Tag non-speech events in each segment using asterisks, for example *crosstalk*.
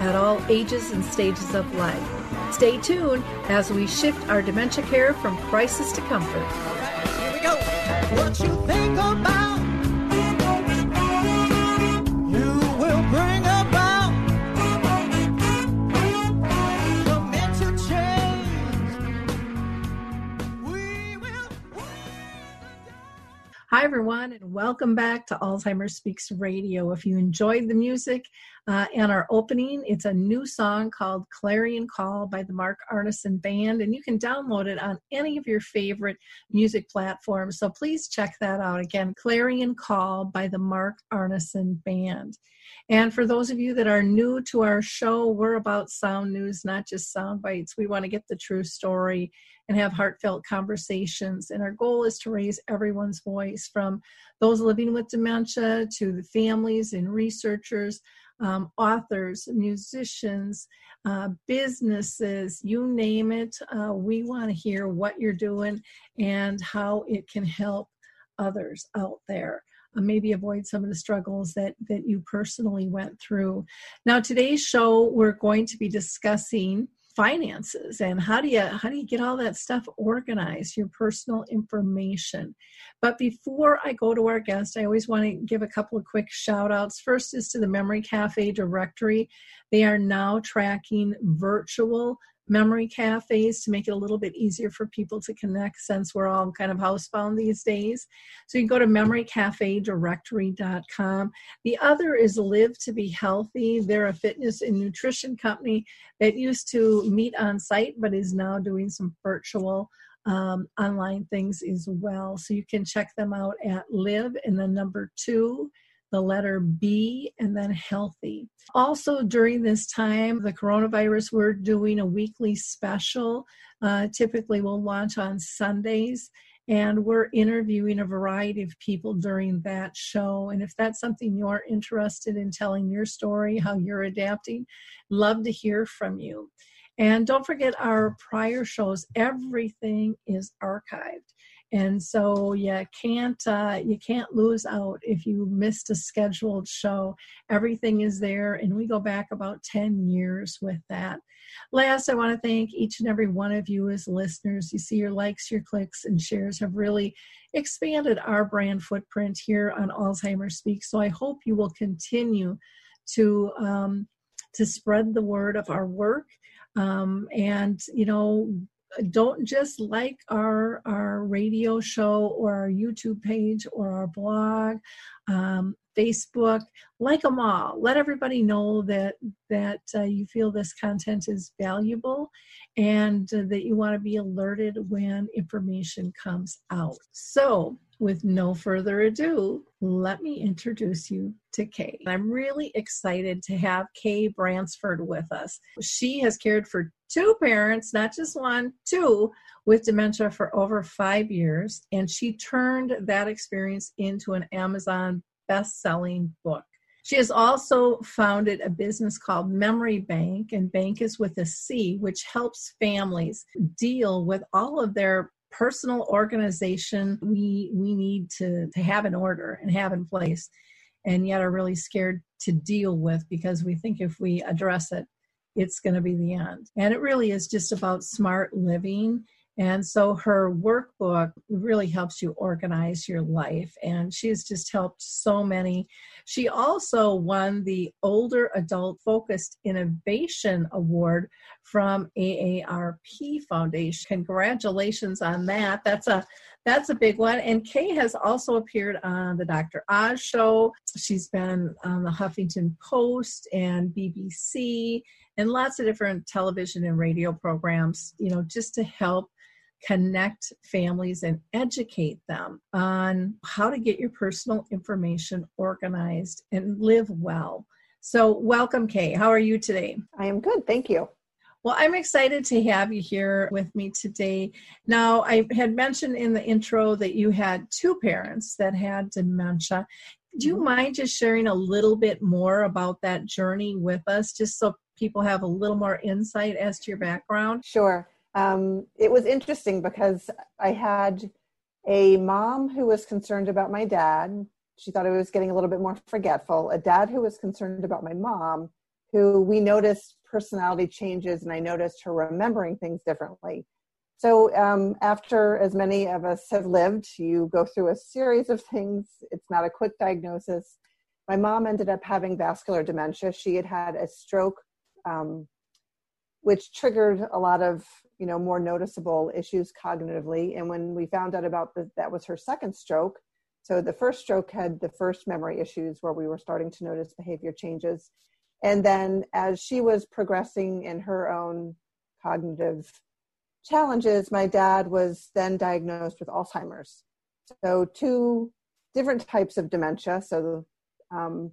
at all ages and stages of life. Stay tuned as we shift our dementia care from crisis to comfort. Here we go. What you think about, you will bring about dementia change. We will. Hi, everyone, and welcome back to Alzheimer's Speaks Radio. If you enjoyed the music uh, and our opening, it's a new song called Clarion Call by the Mark Arneson Band, and you can download it on any of your favorite music platforms. So please check that out. Again, Clarion Call by the Mark Arneson Band. And for those of you that are new to our show, we're about sound news, not just sound bites. We want to get the true story and have heartfelt conversations. And our goal is to raise everyone's voice from those living with dementia to the families and researchers, um, authors, musicians, uh, businesses, you name it. Uh, we want to hear what you're doing and how it can help others out there. Uh, maybe avoid some of the struggles that that you personally went through. Now, today's show, we're going to be discussing finances and how do you how do you get all that stuff organized your personal information? But before i go to our guest i always want to give a couple of quick shout outs first is to the memory cafe directory. They are now tracking virtual memory cafes to make it a little bit easier for people to connect since we're all kind of housebound these days. So you can go to memorycafedirectory.com. The other is Live to Be Healthy. They're a fitness and nutrition company that used to meet on site but is now doing some virtual um, online things as well. So you can check them out at live and the number two the letter B, and then healthy. Also, during this time, the coronavirus, we're doing a weekly special. Uh, typically, we'll launch on Sundays, and we're interviewing a variety of people during that show. And if that's something you're interested in telling your story, how you're adapting, love to hear from you. And don't forget our prior shows, everything is archived and so you can't uh, you can't lose out if you missed a scheduled show. Everything is there and we go back about 10 years with that. Last i want to thank each and every one of you as listeners. You see your likes your clicks and shares have really expanded our brand footprint here on alzheimer's speak. So i hope you will continue to um, to spread the word of our work. Um, and you know don't just like our our radio show or our youtube page or our blog um, facebook like them all. Let everybody know that that uh, you feel this content is valuable and that you want to be alerted when information comes out so with no further ado, let me introduce you to Kay. I'm really excited to have Kay Bransford with us. She has cared for two parents, not just one, two, with dementia for over five years, and she turned that experience into an Amazon best selling book. She has also founded a business called MemoryBanc, and bank is with a C, which helps families deal with all of their personal organization we we need to to have in order and have in place and yet are really scared to deal with because we think if we address it it's going to be the end and it really is just about smart living and so her workbook really helps you organize your life. And she's just helped so many. She also won the Older Adult Focused Innovation Award from AARP Foundation. Congratulations on that. That's a that's a big one. And Kay has also appeared on the Dr. Oz show. She's been on the Huffington Post and BBC and lots of different television and radio programs, you know, just to help connect families and educate them on how to get your personal information organized and live well. So, welcome, Kay. How are you today? I am good. Thank you. Well, I'm excited to have you here with me today. Now, I had mentioned in the intro that you had two parents that had dementia. Do you mm-hmm. mind just sharing a little bit more about that journey with us, just so people have a little more insight as to your background? Sure. Um, it was interesting because I had a mom who was concerned about my dad. She thought I was getting a little bit more forgetful. A dad who was concerned about my mom, who we noticed personality changes and I noticed her remembering things differently. So, um, after as many of us have lived, you go through a series of things. It's not a quick diagnosis. My mom ended up having vascular dementia. She had had a stroke, um, which triggered a lot of you know more noticeable issues cognitively. And when we found out about the, that was her second stroke, so the first stroke had the first memory issues where we were starting to notice behavior changes. And then as she was progressing in her own cognitive challenges, my dad was then diagnosed with Alzheimer's. So, two different types of dementia. So, um,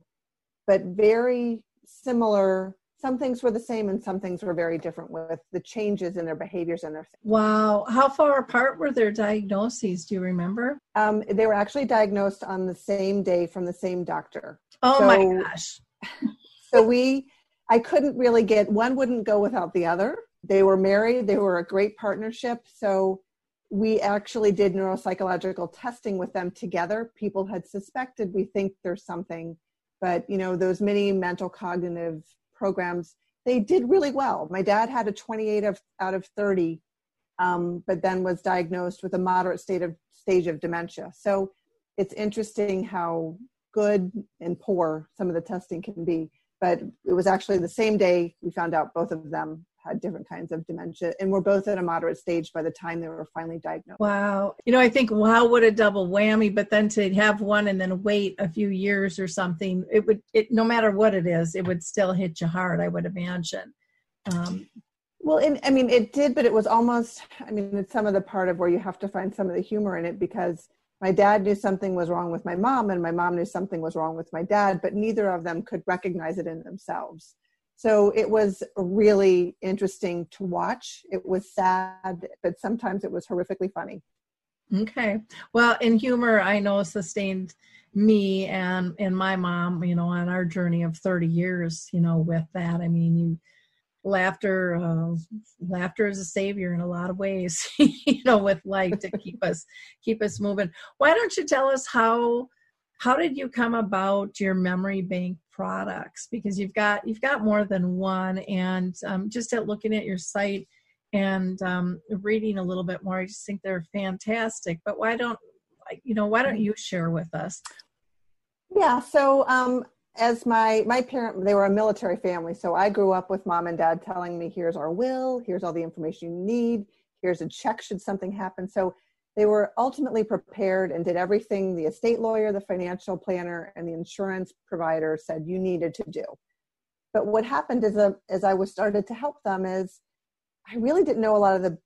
but very similar. Some things were the same, and some things were very different with the changes in their behaviors and their. Wow, how far apart were their diagnoses? Do you remember? Um, they were actually diagnosed on the same day from the same doctor. Oh so, my gosh! *laughs* so we i couldn't really get one wouldn't go without the other they were married they were a great partnership so we actually did neuropsychological testing with them together people had suspected we think there's something but you know those many mental cognitive programs they did really well. My dad had a 28 of, out of 30 um, but then was diagnosed with a moderate state of stage of dementia. So it's interesting how good and poor some of the testing can be but it was actually the same day we found out both of them had different kinds of dementia and were both at a moderate stage by the time they were finally diagnosed. Wow. You know, I think, wow, what a double whammy, but then to have one and then wait a few years or something, it would, it, no matter what it is, it would still hit you hard, I would imagine. Um, well, and, I mean, it did, but it was almost, I mean, it's some of the part of where you have to find some of the humor in it because my dad knew something was wrong with my mom and my mom knew something was wrong with my dad but neither of them could recognize it in themselves so it was really interesting to watch. It was sad but sometimes it was horrifically funny. Okay. Well in humor i know sustained me and and my mom you know on our journey of 30 years you know with that. I mean you laughter uh, laughter is a savior in a lot of ways *laughs* you know with life to keep us keep us moving. Why don't you tell us how how did you come about your MemoryBanc products? Because you've got you've got more than one and um, just at looking at your site and um, reading a little bit more i just think they're fantastic but why don't you know why don't you share with us? Yeah so um, as my my parent they were a military family so i grew up with mom and dad telling me here's our will here's all the information you need here's a check should something happen. So they were ultimately prepared and did everything the estate lawyer the financial planner and the insurance provider said you needed to do. But what happened is a, uh, as i was started to help them is i really didn't know a lot of the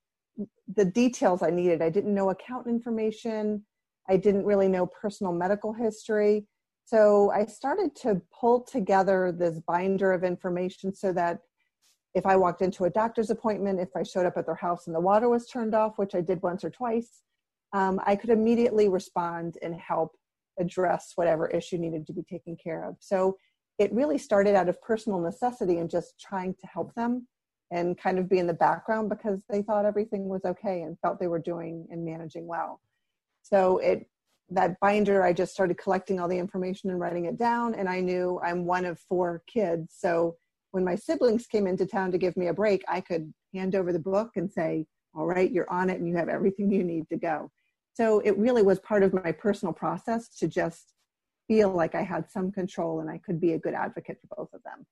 the details i needed. I didn't know account information. I didn't really know personal medical history. So I started to pull together this binder of information so that if I walked into a doctor's appointment, if I showed up at their house and the water was turned off, which I did once or twice, um, I could immediately respond and help address whatever issue needed to be taken care of. So it really started out of personal necessity and just trying to help them and kind of be in the background because they thought everything was okay and felt they were doing and managing well. So it that binder, I just started collecting all the information and writing it down. And I knew I'm one of four kids. So when my siblings came into town to give me a break, I could hand over the book and say, All right, you're on it and you have everything you need to go. So it really was part of my personal process to just feel like I had some control and I could be a good advocate for both of them.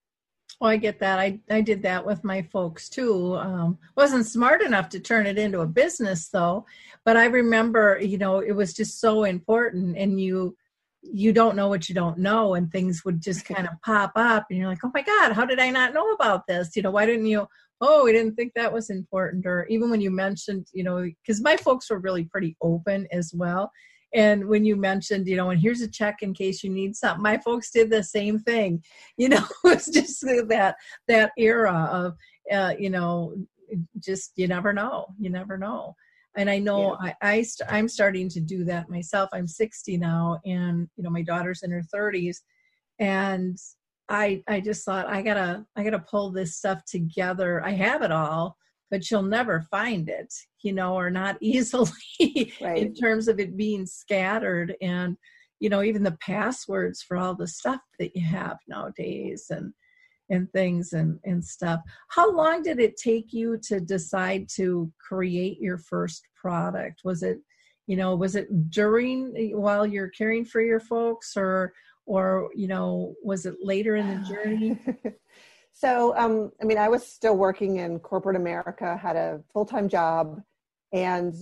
Oh, I get that. I, I did that with my folks too. Um, wasn't smart enough to turn it into a business though, but I remember, you know, it was just so important and you, you don't know what you don't know and things would just kind of pop up and you're like, oh my God, how did I not know about this? You know, why didn't you, oh, we didn't think that was important. Or even when you mentioned, you know, because my folks were really pretty open as well and when you mentioned you know and here's a check in case you need something my folks did the same thing *laughs* you know it's just that that era of uh, you know just you never know you never know and i know yeah. I, I st- i'm starting to do that myself i'm 60 now and you know my daughter's in her 30s and i i just thought i gotta i gotta pull this stuff together. I have it all but you'll never find it you know or not *laughs* easily right. in terms of it being scattered. And you know even the passwords for all the stuff that you have nowadays and and things and and stuff. How long did it take you to decide to create your first product? Was it you know was it during eh, while you're caring for your folks or or you know was it later in the journey *laughs* so um i mean i was still working in corporate america had a full-time job and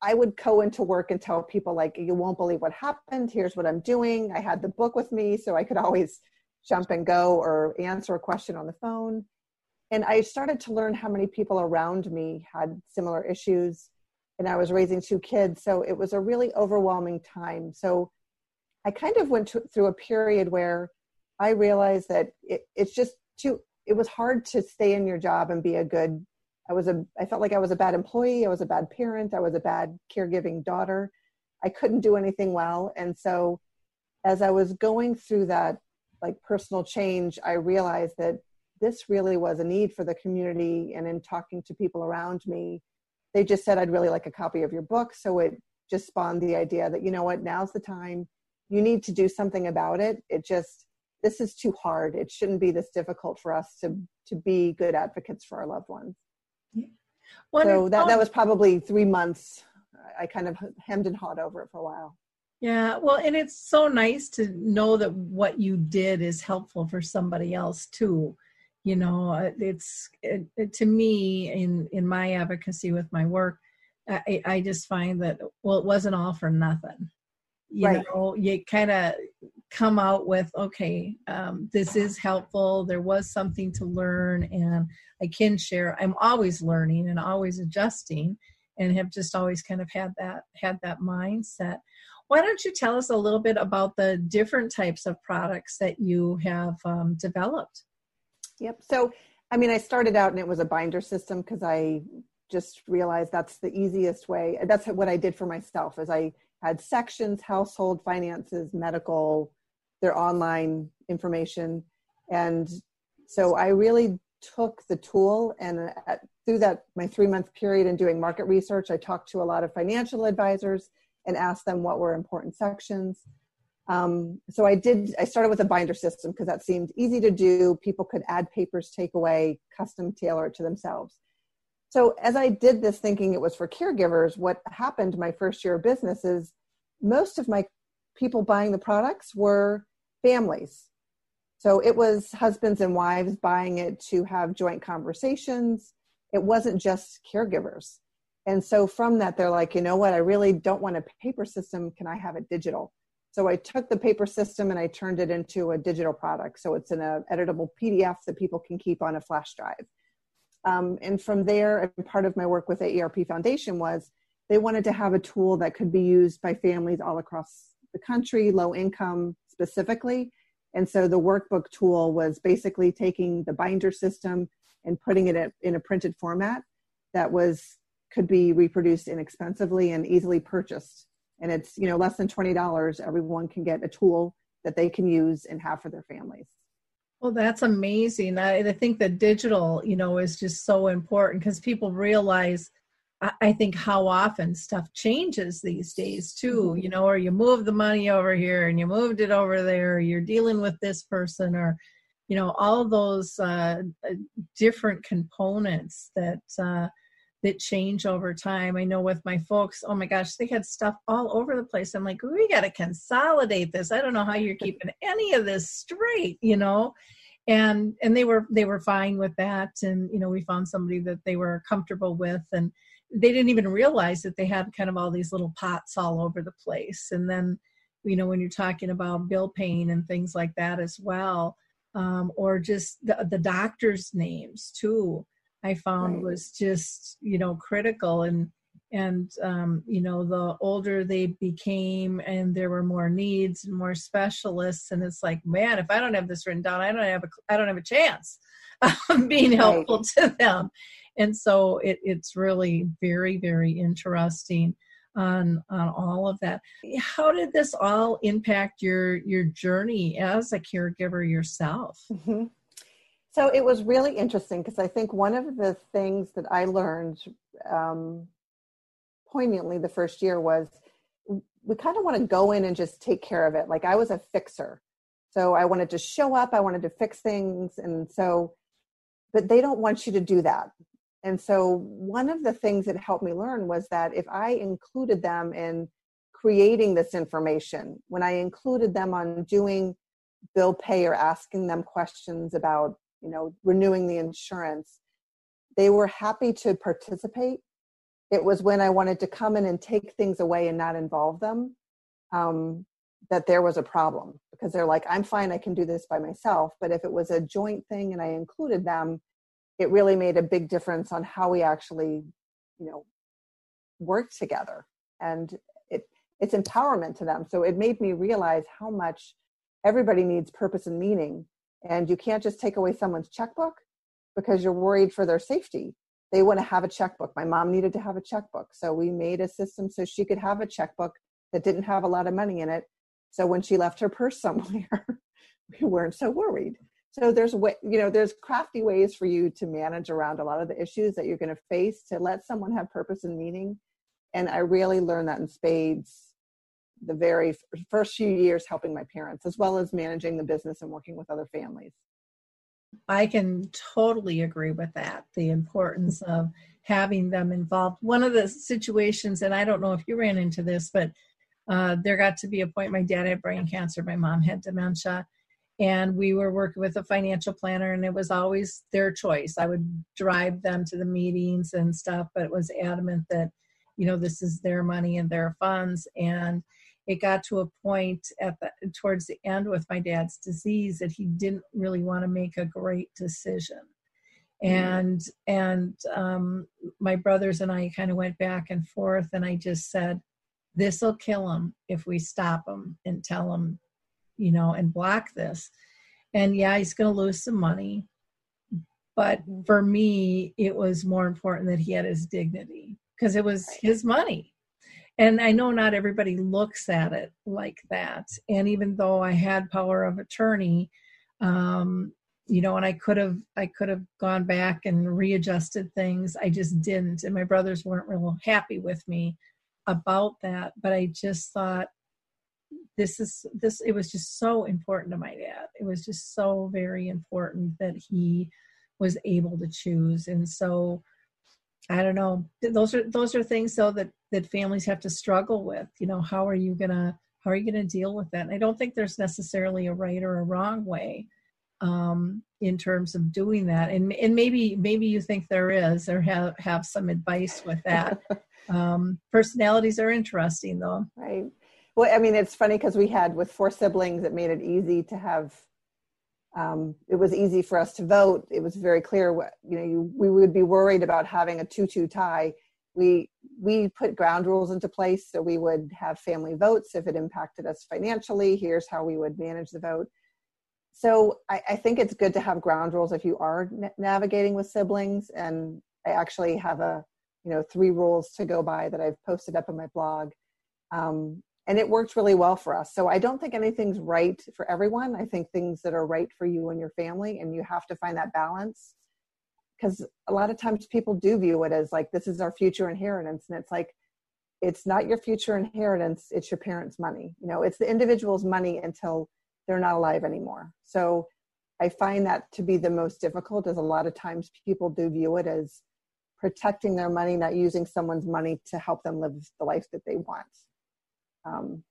I would go into work and tell people like, you won't believe what happened. Here's what I'm doing. I had the book with me, so I could always jump and go or answer a question on the phone. And I started to learn how many people around me had similar issues. And I was raising two kids. So it was a really overwhelming time. So I kind of went to, through a period where I realized that it, it's just too, it was hard to stay in your job and be a good, I was a, I felt like I was a bad employee. I was a bad parent. I was a bad caregiving daughter. I couldn't do anything well. And so as I was going through that like personal change, I realized that this really was a need for the community. And in talking to people around me, they just said, I'd really like a copy of your book. So it just spawned the idea that, you know what, now's the time. You need to do something about it. It just, this is too hard. It shouldn't be this difficult for us to, to be good advocates for our loved ones. Yeah. so that, that was probably three months. I kind of hemmed and hawed over it for a while. Yeah, well, and it's so nice to know that what you did is helpful for somebody else too. You know, uh, it's it, it, to me in in my advocacy with my work, I, I just find that well, it wasn't all for nothing. You right. know, you kind of come out with okay, um, this is helpful. There was something to learn, and I can share. I'm always learning and always adjusting, and have just always kind of had that had that mindset why don't you tell us a little bit about the different types of products that you have um, developed? Yep. So, I mean, I started out and it was a binder system because I just realized that's the easiest way. That's what I did for myself. As I had sections, household, finances, medical, their online information, and so I really took the tool and at, through that my three month period in doing market research, I talked to a lot of financial advisors and asked them what were important sections. Um, so I did, I started with a binder system because that seemed easy to do. People could add papers, take away, custom tailor it to themselves. So as I did this thinking it was for caregivers, what happened my first year of business is most of my people buying the products were families. So it was husbands and wives buying it to have joint conversations. It wasn't just caregivers. And so from that, they're like, you know what? I really don't want a paper system. Can I have it digital? So I took the paper system and I turned it into a digital product. So it's in a uh, editable PDF that people can keep on a flash drive. Um, and from there, and part of my work with the AARP Foundation was they wanted to have a tool that could be used by families all across the country, low income specifically. And so the workbook tool was basically taking the binder system and putting it in a printed format that was could be reproduced inexpensively and easily purchased. And it's, you know, less than $20. Everyone can get a tool that they can use and have for their families. Well, that's amazing. I, I think that digital, you know, is just so important because people realize, I, I think, how often stuff changes these days, too. Mm-hmm. You know, or you move the money over here and you moved it over there, you're dealing with this person, or, you know, all those uh, different components that, uh, that change over time. I know with my folks, oh my gosh, they had stuff all over the place. I'm like, we got to consolidate this. I don't know how you're *laughs* keeping any of this straight, you know. And and they were they were fine with that. And you know, we found somebody that they were comfortable with, and they didn't even realize that they had kind of all these little pots all over the place. And then, you know, when you're talking about bill paying and things like that as well, um, or just the, the doctors' names too I found right. was just, you know, critical. And and um, you know the older they became and there were more needs and more specialists and it's like man if i don't have this written down i don't have a i don't have a chance *laughs* of being helpful right. to them and so it, it's really very very interesting on on all of that how did this all impact your your journey as a caregiver yourself mm-hmm. So it was really interesting because i think one of the things that i learned um, poignantly the first year was we kind of want to go in and just take care of it. Like i was a fixer. So i wanted to show up i wanted to fix things and so but they don't want you to do that. And so one of the things that helped me learn was that if I included them in creating this information, when I included them on doing bill pay or asking them questions about, you know, renewing the insurance, they were happy to participate. It was when I wanted to come in and take things away and not involve them um, that there was a problem because they're like, I'm fine, I can do this by myself. But if it was a joint thing and I included them, it really made a big difference on how we actually you know work together and it it's empowerment to them so it made me realize how much everybody needs purpose and meaning and you can't just take away someone's checkbook because you're worried for their safety. They want to have a checkbook. My mom needed to have a checkbook. So we made a system so she could have a checkbook that didn't have a lot of money in it. So when she left her purse *laughs* somewhere we weren't so worried. So there's way you know there's crafty ways for you to manage around a lot of the issues that you're going to face to let someone have purpose and meaning. And i really learned that in spades the very first few years helping my parents as well as managing the business and working with other families. I can totally agree with that the importance of having them involved. One of the situations and i don't know if you ran into this but uh, there got to be a point my dad had brain cancer my mom had dementia and we were working with a financial planner and it was always their choice. I would drive them to the meetings and stuff but it was adamant that you know this is their money and their funds and it got to a point at the towards the end with my dad's disease that he didn't really want to make a great decision mm-hmm. and and um, my brothers and i kind of went back and forth and i just said this will kill him if we stop him and tell him you know, and block this. And yeah, he's going to lose some money. But mm-hmm. for me, it was more important that he had his dignity because it was his money. And I know not everybody looks at it like that. And even though I had power of attorney, um, you know, and I could have I could have gone back and readjusted things. I just didn't, and my brothers weren't real happy with me about that. But I just thought this is this it was just so important to my dad it was just so very important that he was able to choose and so i don't know. Those are those are things though that that families have to struggle with. You know how are you gonna how are you gonna deal with that? And i don't think there's necessarily a right or a wrong way um, in terms of doing that. And and maybe maybe you think there is or have have some advice with that. *laughs* Um, personalities are interesting though. Right. Well, I mean, it's funny because we had with four siblings, it made it easy to have. Um, it was easy for us to vote. It was very clear what you know. You, we would be worried about having a two-two tie. We we put ground rules into place so we would have family votes if it impacted us financially. Here's how we would manage the vote. So I, I think it's good to have ground rules if you are na- navigating with siblings. And I actually have a you know three rules to go by that I've posted up on my blog. Um, and it worked really well for us. So I don't think anything's right for everyone. I think things that are right for you and your family, and you have to find that balance. Because a lot of times people do view it as like this is our future inheritance, and it's like it's not your future inheritance; it's your parents' money. You know, it's the individual's money until they're not alive anymore. So I find that to be the most difficult. Is a lot of times people do view it as protecting their money, not using someone's money to help them live the life that they want. Um,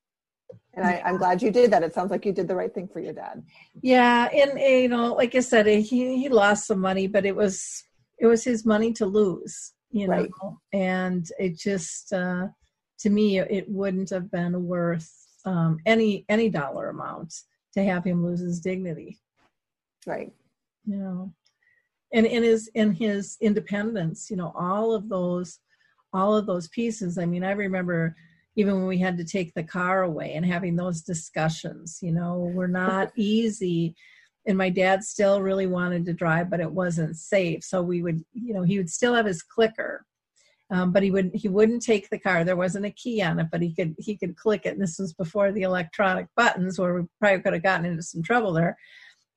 and I, am glad you did that. It sounds like you did the right thing for your dad. Yeah, and, you know, like I said, he he lost some money, but it was it was his money to lose, you know, right. and it just uh, to me it wouldn't have been worth um, any any dollar amount to have him lose his dignity. Right. You know, and in his in his independence, you know, all of those all of those pieces i mean i remember even when we had to take the car away and having those discussions you know were not *laughs* easy. And my dad still really wanted to drive but it wasn't safe. So we would you know he would still have his clicker um, but he would he wouldn't take the car. There wasn't a key on it but he could he could click it. And this was before the electronic buttons where we probably could have gotten into some trouble there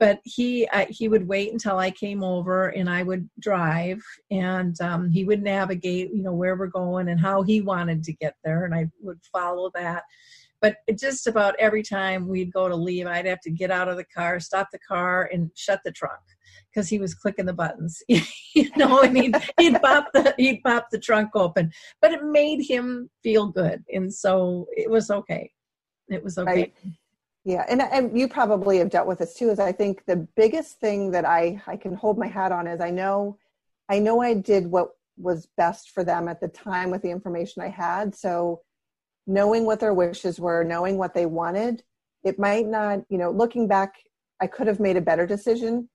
but he I, he would wait until I came over and I would drive and um, he would navigate you know where we're going and how he wanted to get there and I would follow that. But just about every time we'd go to leave I'd have to get out of the car stop the car and shut the trunk because he was clicking the buttons. *laughs* You know and he'd, he'd pop the he'd pop the trunk open but it made him feel good and so it was okay. It was okay. Right. Yeah, and and you probably have dealt with this too. Is I think the biggest thing that I I can hold my hat on is I know I know I did what was best for them at the time with the information I had. So knowing what their wishes were, knowing what they wanted, it might not, you know, looking back, I could have made a better decision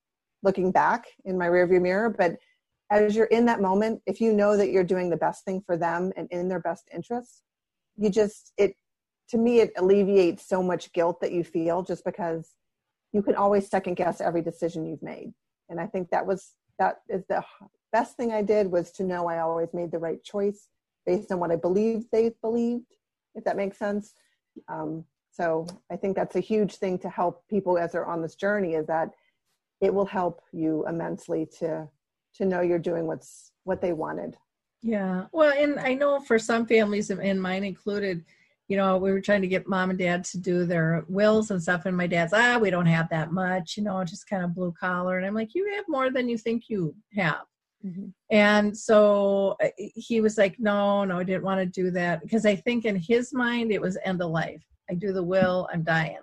looking back in my rearview mirror. But as you're in that moment, if you know that you're doing the best thing for them and in their best interest, you just it to me it alleviates so much guilt that you feel just because you can always second guess every decision you've made. And i think that was that is the best thing i did was to know i always made the right choice based on what i believed they believed if that makes sense. Um, so i think that's a huge thing to help people as they're on this journey is that it will help you immensely to to know you're doing what's what they wanted. Yeah. Well and i know for some families and mine included you know, we were trying to get mom and dad to do their wills and stuff. And my dad's, ah, we don't have that much, you know, just kind of blue collar. And I'm like, you have more than you think you have. Mm-hmm. And so uh, he was like, no, no, I didn't want to do that. Because I think in his mind, it was end of life. I do the will, I'm dying.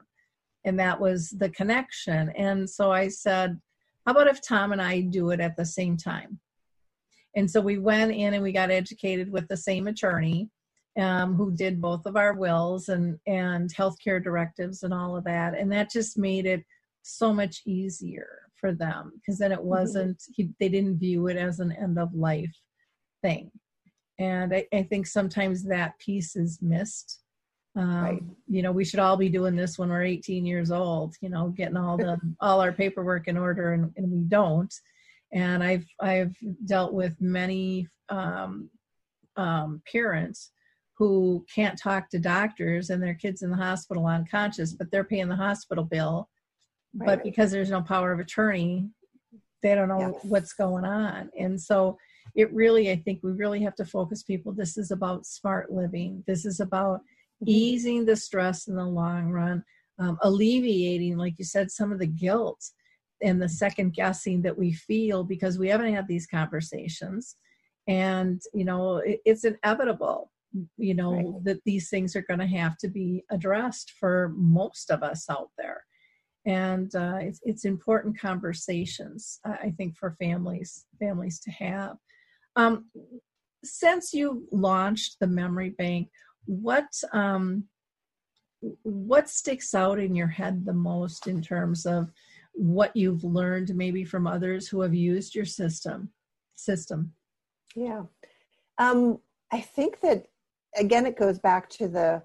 And that was the connection. And so I said, how about if Tom and I do it at the same time? And so we went in and we got educated with the same attorney um, who did both of our wills and and healthcare directives and all of that, and that just made it so much easier for them because then it mm-hmm. wasn't he, they didn't view it as an end of life thing, and I, I think sometimes that piece is missed. Um, right. You know, we should all be doing this when we're 18 years old. You know, getting all the *laughs* all our paperwork in order, and, and we don't. And I've I've dealt with many um, um, parents who can't talk to doctors and their kids in the hospital unconscious, but they're paying the hospital bill. Right. But because there's no power of attorney, they don't know yes. what's going on. And so it really, I think we really have to focus people. This is about smart living. This is about mm-hmm. easing the stress in the long run, um, alleviating, like you said, some of the guilt and the second guessing that we feel because we haven't had these conversations. And, you know, it, it's inevitable you know right. that these things are going to have to be addressed for most of us out there. And uh, it's, it's important conversations i think for families families to have. Um, since you launched the MemoryBanc what um, what sticks out in your head the most in terms of what you've learned maybe from others who have used your system system? Yeah. Um, i think that again it goes back to the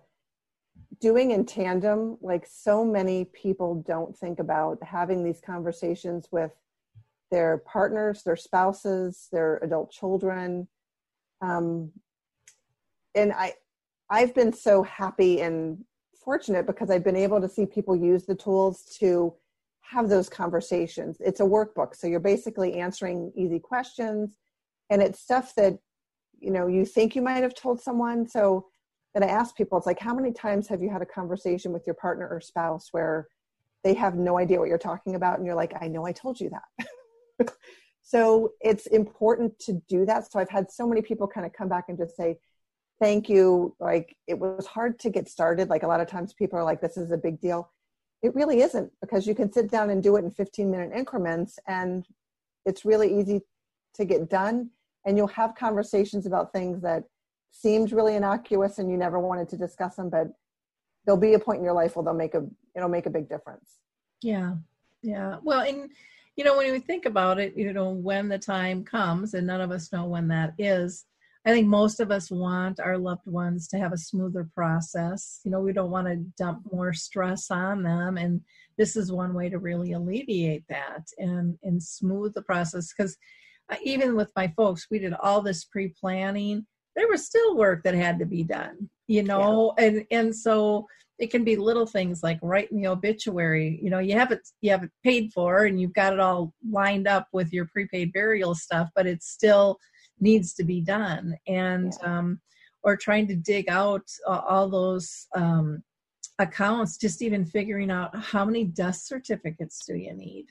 doing in tandem like so many people don't think about having these conversations with their partners their spouses their adult children. Um, and i i've been so happy and fortunate because i've been able to see people use the tools to have those conversations. It's a workbook so you're basically answering easy questions. And it's stuff that you know you think you might have told someone. So that i ask people it's like how many times have you had a conversation with your partner or spouse where they have no idea what you're talking about and you're like i know i told you that. *laughs* So it's important to do that. So i've had so many people kind of come back and just say thank you. Like it was hard to get started. Like a lot of times people are like this is a big deal. It really isn't because you can sit down and do it in 15 minute increments and it's really easy to get done and you'll have conversations about things that seemed really innocuous and you never wanted to discuss them but there'll be a point in your life where they'll make a it'll make a big difference yeah yeah well and you know when we think about it you know when the time comes and none of us know when that is I think most of us want our loved ones to have a smoother process. You know, we don't want to dump more stress on them. And this is one way to really alleviate that and, and smooth the process. Because even with my folks, we did all this pre planning. There was still work that had to be done, you know, yeah. and, and so it can be little things like writing the obituary you know you have it you have it paid for and you've got it all lined up with your prepaid burial stuff but it still needs to be done and yeah. um or trying to dig out uh, all those um accounts just even figuring out how many death certificates do you need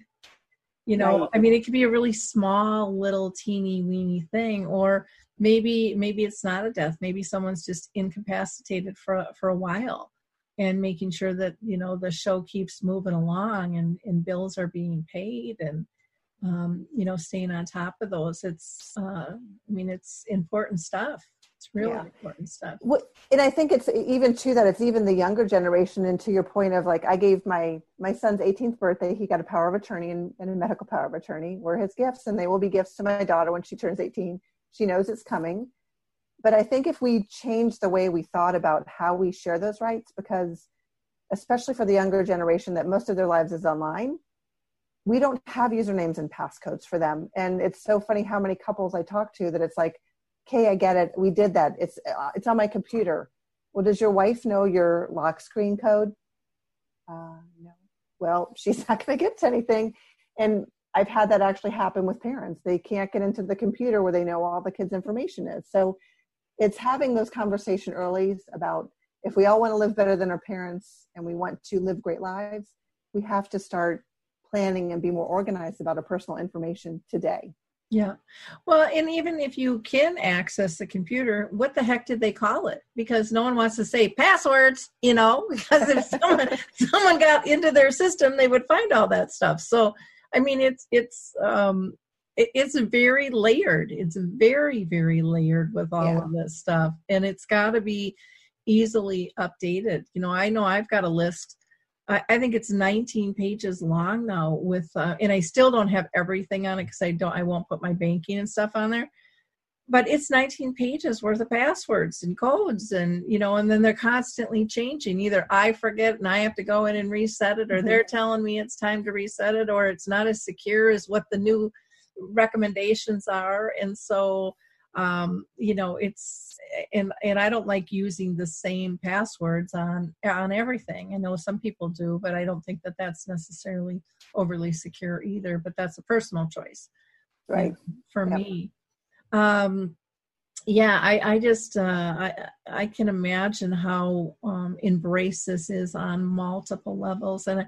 you know right. i mean it could be a really small little teeny weeny thing or maybe maybe it's not a death. Maybe someone's just incapacitated for for a while and making sure that you know the show keeps moving along and, and bills are being paid and um, you know staying on top of those. It's uh, i mean it's important stuff it's really yeah. important stuff and i think it's even too that it's even the younger generation and to your point of like i gave my my son's 18th birthday he got a power of attorney and, and a medical power of attorney were his gifts and they will be gifts to my daughter when she turns 18 she knows it's coming but I think if we change the way we thought about how we share those rights, because especially for the younger generation that most of their lives is online, we don't have usernames and passcodes for them. And it's so funny how many couples I talk to that it's like, okay, I get it. We did that. It's, uh, it's on my computer. Well, does your wife know your lock screen code? Uh, no. Well, *laughs* she's not going to get to anything. And I've had that actually happen with parents. They can't get into the computer where they know all the kids' information is. So it's having those conversation early about if we all want to live better than our parents and we want to live great lives, we have to start planning and be more organized about our personal information today. Yeah. Well, and even if you can access the computer, what the heck did they call it? Because no one wants to say passwords, you know, *laughs* because if someone *laughs* someone got into their system, they would find all that stuff. So, I mean, it's it's um it's very layered. It's very, very layered with all yeah. of this stuff. And it's got to be easily updated. You know, I know I've got a list. I, I think it's 19 pages long now with, uh, and I still don't have everything on it because I don't, I won't put my banking and stuff on there. But it's 19 pages worth of passwords and codes, and you know, and then they're constantly changing. Either I forget and I have to go in and reset it, or mm-hmm. they're telling me it's time to reset it, or it's not as secure as what the new recommendations are and so um, you know it's and and i don't like using the same passwords on on everything. I know some people do but i don't think that that's necessarily overly secure either but that's a personal choice. Right. For yep. me. Um yeah i i just uh i i can imagine how um embrace this is on multiple levels. And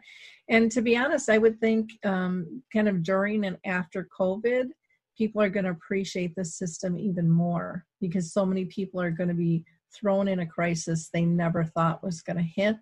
and to be honest i would think um kind of during and after covid people are going to appreciate the system even more because so many people are going to be thrown in a crisis they never thought was going to hit.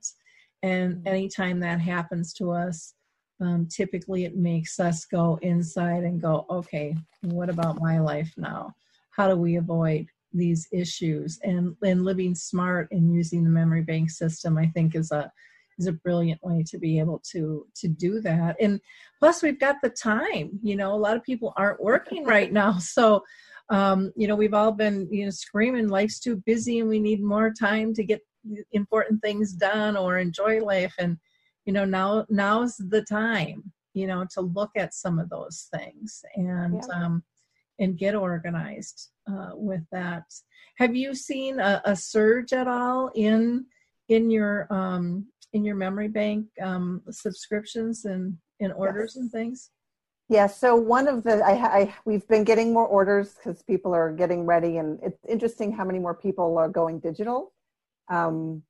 And mm-hmm. anytime that happens to us um, typically it makes us go inside and go okay what about my life now? How do we avoid these issues? And and living smart and using the MemoryBanc system i think is a is a brilliant way to be able to to do that and plus we've got the time you know a lot of people aren't working *laughs* right now so um, you know we've all been you know screaming life's too busy and we need more time to get important things done or enjoy life and you know now now's the time you know to look at some of those things and yeah. um, and get organized uh, with that. Have you seen a, a, surge at all in in your um, in your MemoryBanc um, subscriptions and and orders yes. and things? Yeah, so one of the I, I we've been getting more orders because people are getting ready, and it's interesting how many more people are going digital. Um,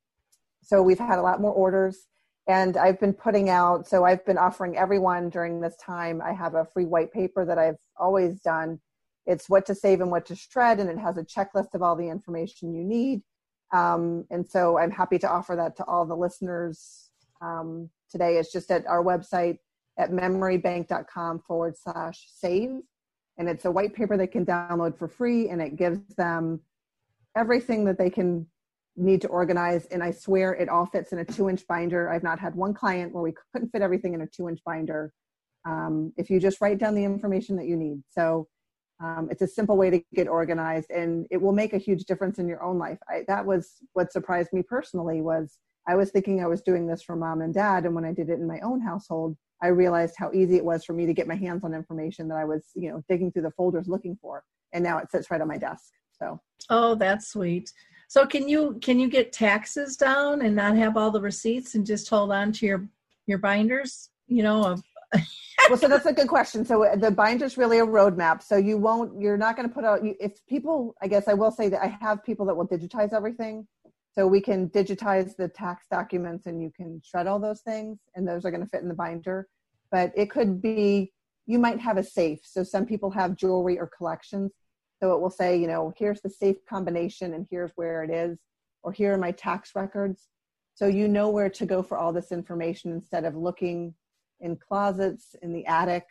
so we've had a lot more orders, and I've been putting out. So I've been offering everyone during this time. I have a free white paper that I've always done it's what to save and what to shred, and it has a checklist of all the information you need. Um, and so I'm happy to offer that to all the listeners um, today. It's just at our website at memorybanc.com forward slash save. And it's a white paper they can download for free, and it gives them everything that they can need to organize. And I swear it all fits in a two inch binder. I've not had one client where we couldn't fit everything in a two inch binder. Um, if you just write down the information that you need. So Um, it's a simple way to get organized, and it will make a huge difference in your own life. I, that was what surprised me personally. Was I was thinking I was doing this for mom and dad, and when I did it in my own household, I realized how easy it was for me to get my hands on information that I was, you know, digging through the folders looking for, and now it sits right on my desk. So, oh, that's sweet. So, can you can you get taxes down and not have all the receipts and just hold on to your your binders? You know, of *laughs* well, so that's a good question. So uh, the binder's really a roadmap. So you won't, you're not going to put out. You, if people, I guess I will say that I have people that will digitize everything. So we can digitize the tax documents, and you can shred all those things, and those are going to fit in the binder. But it could be you might have a safe. So some people have jewelry or collections. So it will say, you know, here's the safe combination, and here's where it is, or here are my tax records. So you know where to go for all this information instead of looking in closets, in the attic,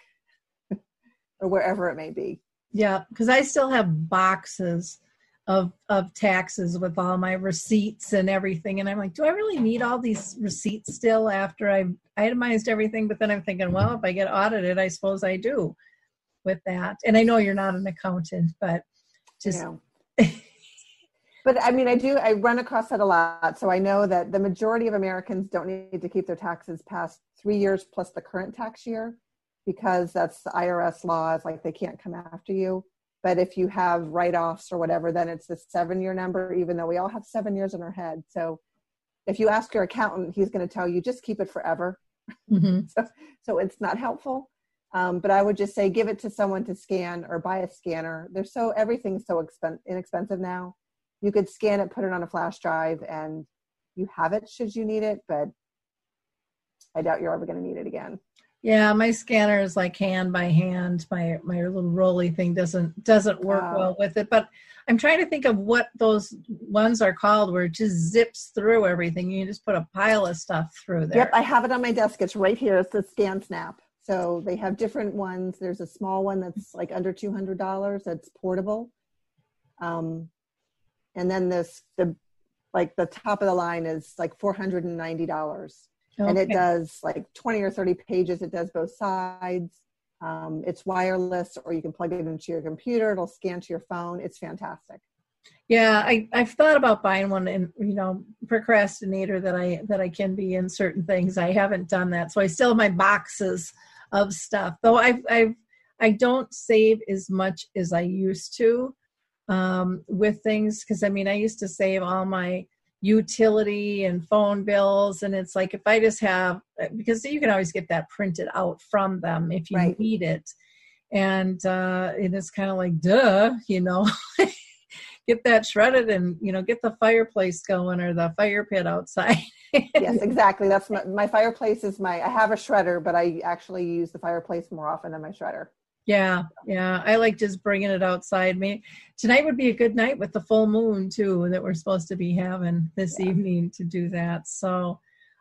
*laughs* or wherever it may be. Yeah, because I still have boxes of of taxes with all my receipts and everything, and I'm like, do I really need all these receipts still after I've itemized everything? But then I'm thinking, well, if I get audited, I suppose I do with that. And I know you're not an accountant, but just. *laughs* but I mean, I do, I run across that a lot. So I know that the majority of Americans don't need to keep their taxes past three years plus the current tax year because that's the IRS laws, like they can't come after you. But if you have write offs or whatever, then it's the seven year number, even though we all have seven years in our head. So if you ask your accountant, he's going to tell you just keep it forever. Mm-hmm. *laughs* so, so it's not helpful. Um, but I would just say give it to someone to scan or buy a scanner. They're so everything's so expen- inexpensive now you could scan it, put it on a flash drive, and you have it should you need it. But I doubt you're ever going to need it again. Yeah, my scanner is like hand by hand. My my little rolly thing doesn't doesn't work wow. well with it. But I'm trying to think of what those ones are called, where it just zips through everything. You just put a pile of stuff through there. Yep, I have it on my desk. It's right here. It's the ScanSnap. So they have different ones. There's a small one that's like under two hundred dollars. That's portable. Um, and then this the like the top of the line is like four hundred and ninety dollars, okay. and it does like twenty or thirty pages. It does both sides. Um, it's wireless, or you can plug it into your computer. It'll scan to your phone. It's fantastic. Yeah, I, I've thought about buying one, and you know, procrastinator that I that I can be in certain things. I haven't done that, so I still have my boxes of stuff. Though I've I've I don't save as much as I used to um, with things because I mean I used to save all my utility and phone bills and it's like if I just have because you can always get that printed out from them if you right. need it. And uh, it is kind of like duh you know *laughs* get that shredded and you know get the fireplace going or the fire pit outside. *laughs* Yes exactly that's my, my fireplace is my i have a shredder but i actually use the fireplace more often than my shredder yeah, yeah. I like just bringing it outside. Me tonight would be a good night with the full moon too that we're supposed to be having this yeah. evening to do that. So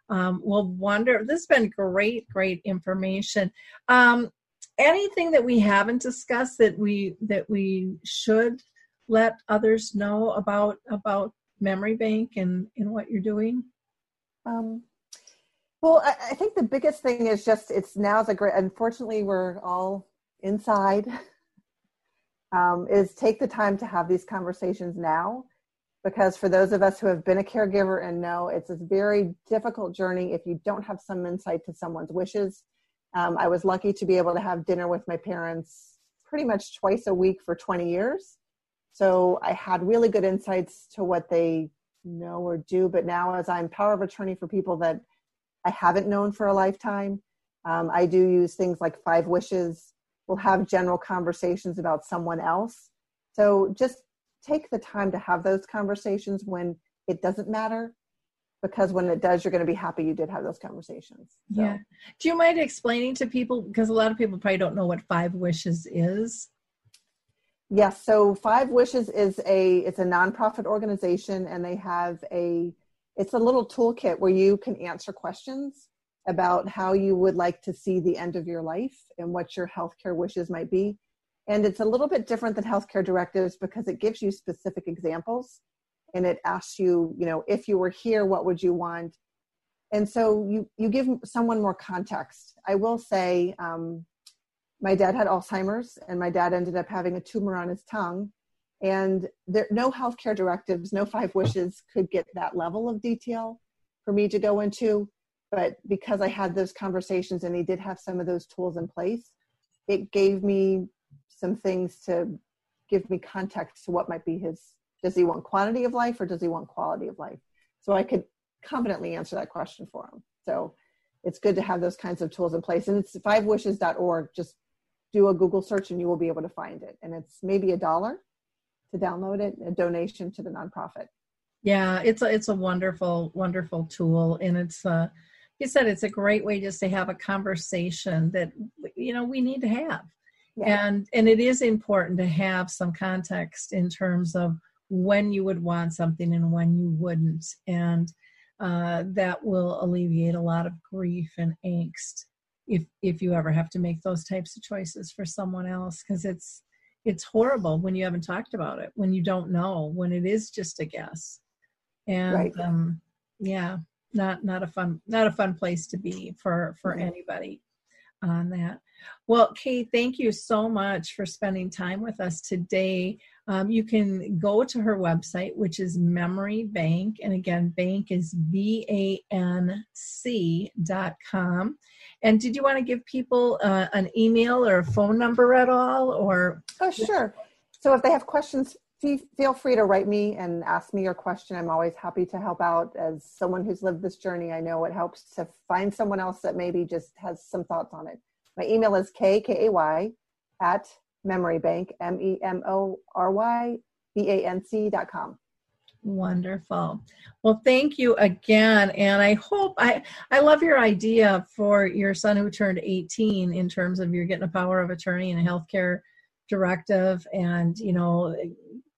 um, we'll wonder. This has been great, great information. Um, anything that we haven't discussed that we that we should let others know about about MemoryBanc and and what you're doing? Um, well, I, I think the biggest thing is just it's now is a great. Unfortunately, we're all inside *laughs* um, is take the time to have these conversations now because for those of us who have been a caregiver and know it's a very difficult journey if you don't have some insight to someone's wishes. Um, i was lucky to be able to have dinner with my parents pretty much twice a week for 20 years. So i had really good insights to what they know or do but now as i'm power of attorney for people that i haven't known for a lifetime um, i do use things like five wishes we'll have general conversations about someone else. So just take the time to have those conversations when it doesn't matter because when it does you're going to be happy you did have those conversations so. yeah do you mind explaining to people because a lot of people probably don't know what five wishes is yes so five wishes is a it's a nonprofit organization and they have a it's a little toolkit where you can answer questions about how you would like to see the end of your life and what your healthcare wishes might be. And it's a little bit different than healthcare directives because it gives you specific examples and it asks you, you know, if you were here, what would you want? And so you, you give someone more context. I will say, um, my dad had Alzheimer's, and my dad ended up having a tumor on his tongue. And there, no healthcare directives, no five wishes could get that level of detail for me to go into. But because I had those conversations and he did have some of those tools in place, it gave me some things to give me context to what might be his does he want quantity of life or does he want quality of life? So i could confidently answer that question for him. So it's good to have those kinds of tools in place. And it's fivewishes.org just do a google search and you will be able to find it. And it's maybe a dollar to download it a donation to the nonprofit. Yeah it's a it's a wonderful wonderful tool. And it's uh you said it's a great way just to have a conversation that you know we need to have yeah. and and it is important to have some context in terms of when you would want something and when you wouldn't and uh, that will alleviate a lot of grief and angst if if you ever have to make those types of choices for someone else because it's it's horrible when you haven't talked about it when you don't know when it is just a guess and right. um yeah not not a fun not a fun place to be for for mm-hmm. anybody on that. Well kay thank you so much for spending time with us today. Um, you can go to her website which is memorybanc and again bank is b-a-n-c dot com. And did you want to give people uh, an email or a phone number at all or? Oh sure. So if they have questions feel free to write me and ask me your question. I'm always happy to help out. As someone who's lived this journey, I know it helps to find someone else that maybe just has some thoughts on it. My email is kkay at memorybanc, M E M O R Y B A N C dot com. Wonderful. Well, thank you again. And I hope I, I love your idea for your son who turned 18 in terms of you're getting a power of attorney and a healthcare directive and you know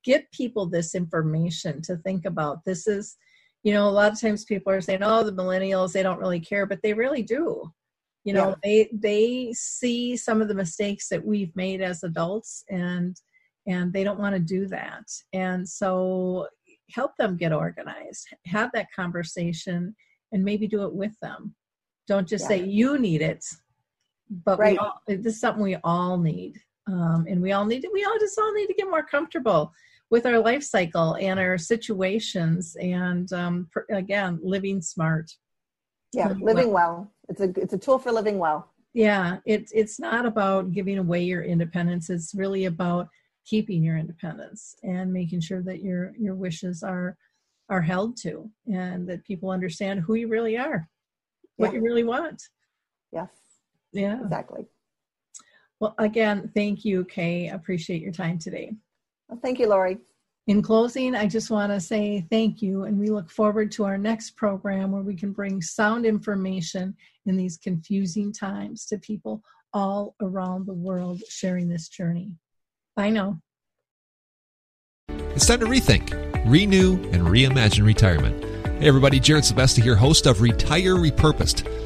get people this information to think about. This is, you know, a lot of times people are saying, "Oh, the millennials, they don't really care," but they really do. You know, yeah. they they see some of the mistakes that we've made as adults, and and they don't want to do that. And so, help them get organized. Have that conversation, and maybe do it with them. Don't just yeah. say you need it, but right. we all, this is something we all need. Um, and we all need to, we all just all need to get more comfortable with our life cycle and our situations and um, again living smart. Yeah living well. well. It's a it's a tool for living well. Yeah it's it's not about giving away your independence. It's really about keeping your independence and making sure that your your wishes are are held to and that people understand who you really are what yeah. you really want. Yes. Yeah. Exactly. Well again thank you kay. Appreciate your time today well, thank you, Lori. In closing, I just want to say thank you, and we look forward to our next program where we can bring sound information in these confusing times to people all around the world sharing this journey. Bye now. It's time to rethink, renew, and reimagine retirement. Hey, everybody, Jared Sebesta here, host of Retire Repurposed.